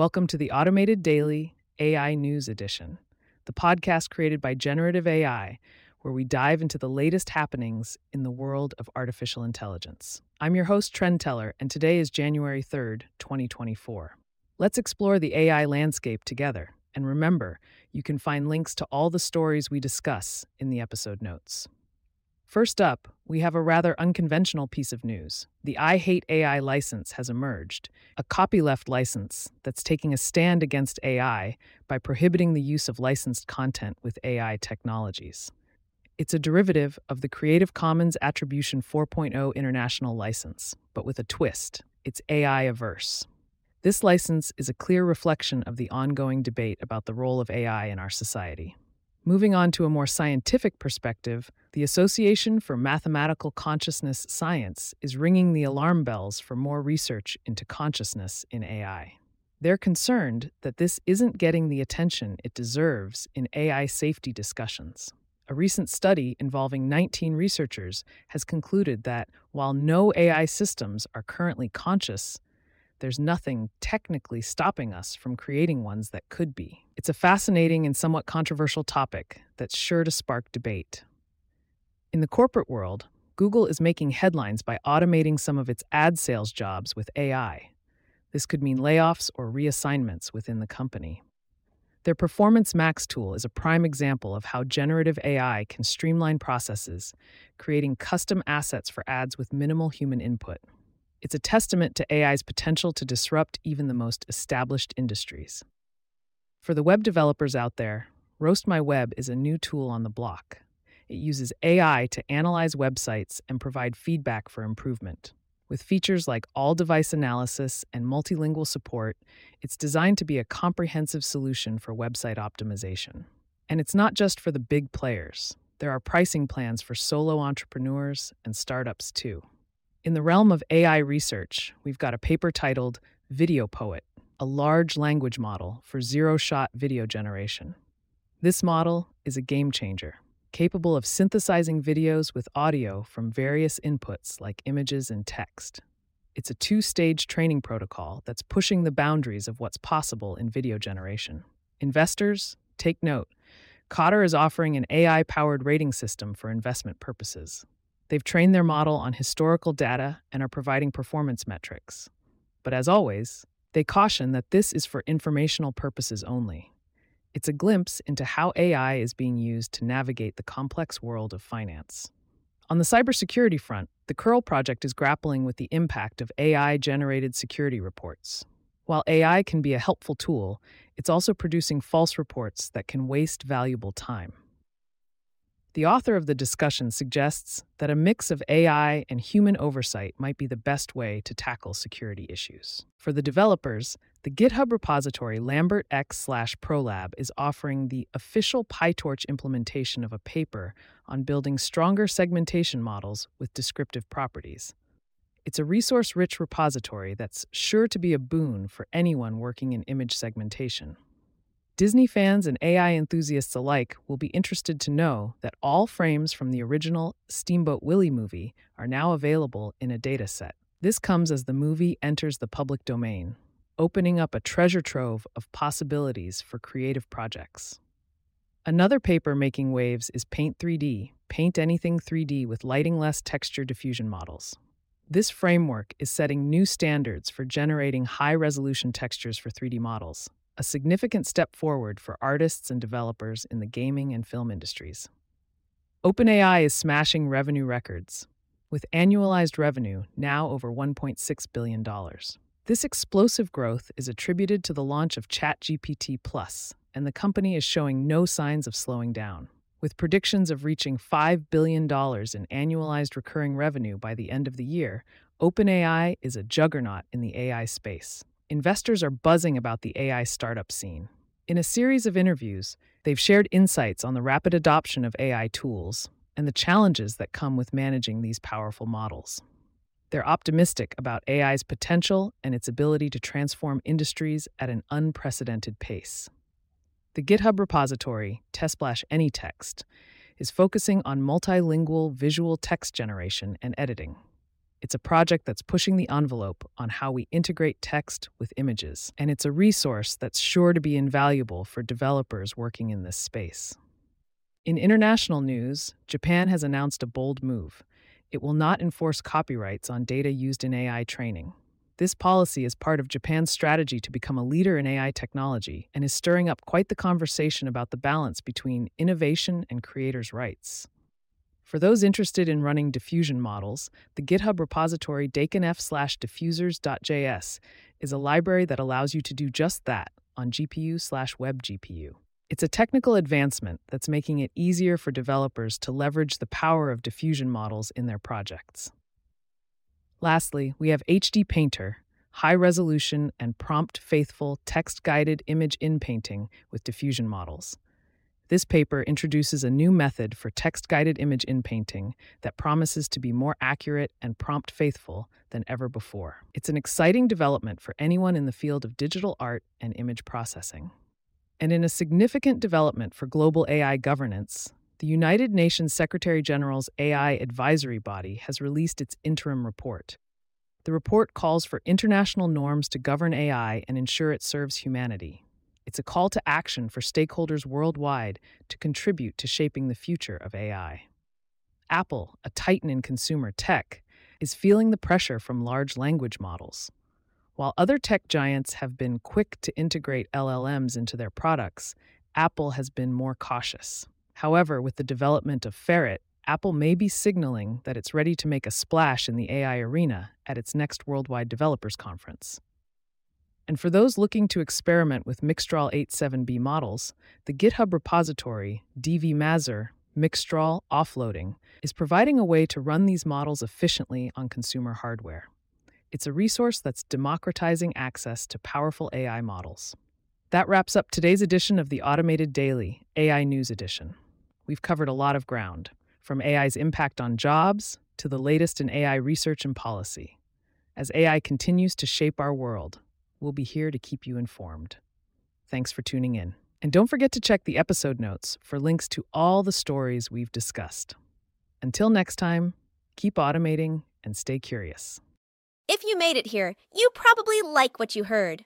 Welcome to the Automated Daily AI News Edition, the podcast created by Generative AI, where we dive into the latest happenings in the world of artificial intelligence. I'm your host, Trend Teller, and today is January 3rd, 2024. Let's explore the AI landscape together. And remember, you can find links to all the stories we discuss in the episode notes. First up, we have a rather unconventional piece of news. The I Hate AI license has emerged, a copyleft license that's taking a stand against AI by prohibiting the use of licensed content with AI technologies. It's a derivative of the Creative Commons Attribution 4.0 International License, but with a twist. It's AI averse. This license is a clear reflection of the ongoing debate about the role of AI in our society. Moving on to a more scientific perspective, the Association for Mathematical Consciousness Science is ringing the alarm bells for more research into consciousness in AI. They're concerned that this isn't getting the attention it deserves in AI safety discussions. A recent study involving 19 researchers has concluded that while no AI systems are currently conscious, there's nothing technically stopping us from creating ones that could be. It's a fascinating and somewhat controversial topic that's sure to spark debate. In the corporate world, Google is making headlines by automating some of its ad sales jobs with AI. This could mean layoffs or reassignments within the company. Their Performance Max tool is a prime example of how generative AI can streamline processes, creating custom assets for ads with minimal human input. It's a testament to AI's potential to disrupt even the most established industries. For the web developers out there, Roast My Web is a new tool on the block. It uses AI to analyze websites and provide feedback for improvement. With features like all device analysis and multilingual support, it's designed to be a comprehensive solution for website optimization. And it's not just for the big players, there are pricing plans for solo entrepreneurs and startups too. In the realm of AI research, we've got a paper titled Video Poet, a large language model for zero shot video generation. This model is a game changer, capable of synthesizing videos with audio from various inputs like images and text. It's a two stage training protocol that's pushing the boundaries of what's possible in video generation. Investors, take note. Cotter is offering an AI powered rating system for investment purposes. They've trained their model on historical data and are providing performance metrics. But as always, they caution that this is for informational purposes only. It's a glimpse into how AI is being used to navigate the complex world of finance. On the cybersecurity front, the Curl project is grappling with the impact of AI generated security reports. While AI can be a helpful tool, it's also producing false reports that can waste valuable time. The author of the discussion suggests that a mix of AI and human oversight might be the best way to tackle security issues. For the developers, the GitHub repository Lambert X Prolab is offering the official PyTorch implementation of a paper on building stronger segmentation models with descriptive properties. It's a resource rich repository that's sure to be a boon for anyone working in image segmentation. Disney fans and AI enthusiasts alike will be interested to know that all frames from the original Steamboat Willie movie are now available in a dataset. This comes as the movie enters the public domain, opening up a treasure trove of possibilities for creative projects. Another paper making waves is Paint 3D, Paint Anything 3D with lighting less texture diffusion models. This framework is setting new standards for generating high resolution textures for 3D models a significant step forward for artists and developers in the gaming and film industries. OpenAI is smashing revenue records, with annualized revenue now over $1.6 billion. This explosive growth is attributed to the launch of ChatGPT Plus, and the company is showing no signs of slowing down. With predictions of reaching $5 billion in annualized recurring revenue by the end of the year, OpenAI is a juggernaut in the AI space investors are buzzing about the AI startup scene. In a series of interviews, they've shared insights on the rapid adoption of AI tools and the challenges that come with managing these powerful models. They're optimistic about AI's potential and its ability to transform industries at an unprecedented pace. The GitHub repository, Tesplash AnyText, is focusing on multilingual visual text generation and editing. It's a project that's pushing the envelope on how we integrate text with images, and it's a resource that's sure to be invaluable for developers working in this space. In international news, Japan has announced a bold move. It will not enforce copyrights on data used in AI training. This policy is part of Japan's strategy to become a leader in AI technology and is stirring up quite the conversation about the balance between innovation and creators' rights. For those interested in running diffusion models, the GitHub repository dakenf slash diffusers.js is a library that allows you to do just that on GPU slash web GPU. It's a technical advancement that's making it easier for developers to leverage the power of diffusion models in their projects. Lastly, we have HD Painter, high resolution and prompt faithful text guided image inpainting with diffusion models. This paper introduces a new method for text guided image inpainting that promises to be more accurate and prompt faithful than ever before. It's an exciting development for anyone in the field of digital art and image processing. And in a significant development for global AI governance, the United Nations Secretary General's AI advisory body has released its interim report. The report calls for international norms to govern AI and ensure it serves humanity. It's a call to action for stakeholders worldwide to contribute to shaping the future of AI. Apple, a titan in consumer tech, is feeling the pressure from large language models. While other tech giants have been quick to integrate LLMs into their products, Apple has been more cautious. However, with the development of Ferret, Apple may be signaling that it's ready to make a splash in the AI arena at its next Worldwide Developers Conference. And for those looking to experiment with Mixtral 8.7b models, the GitHub repository, dvmazur Mixtral Offloading, is providing a way to run these models efficiently on consumer hardware. It's a resource that's democratizing access to powerful AI models. That wraps up today's edition of the Automated Daily AI News Edition. We've covered a lot of ground, from AI's impact on jobs to the latest in AI research and policy. As AI continues to shape our world, We'll be here to keep you informed. Thanks for tuning in. And don't forget to check the episode notes for links to all the stories we've discussed. Until next time, keep automating and stay curious. If you made it here, you probably like what you heard.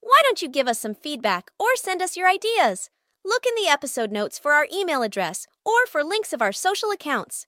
Why don't you give us some feedback or send us your ideas? Look in the episode notes for our email address or for links of our social accounts.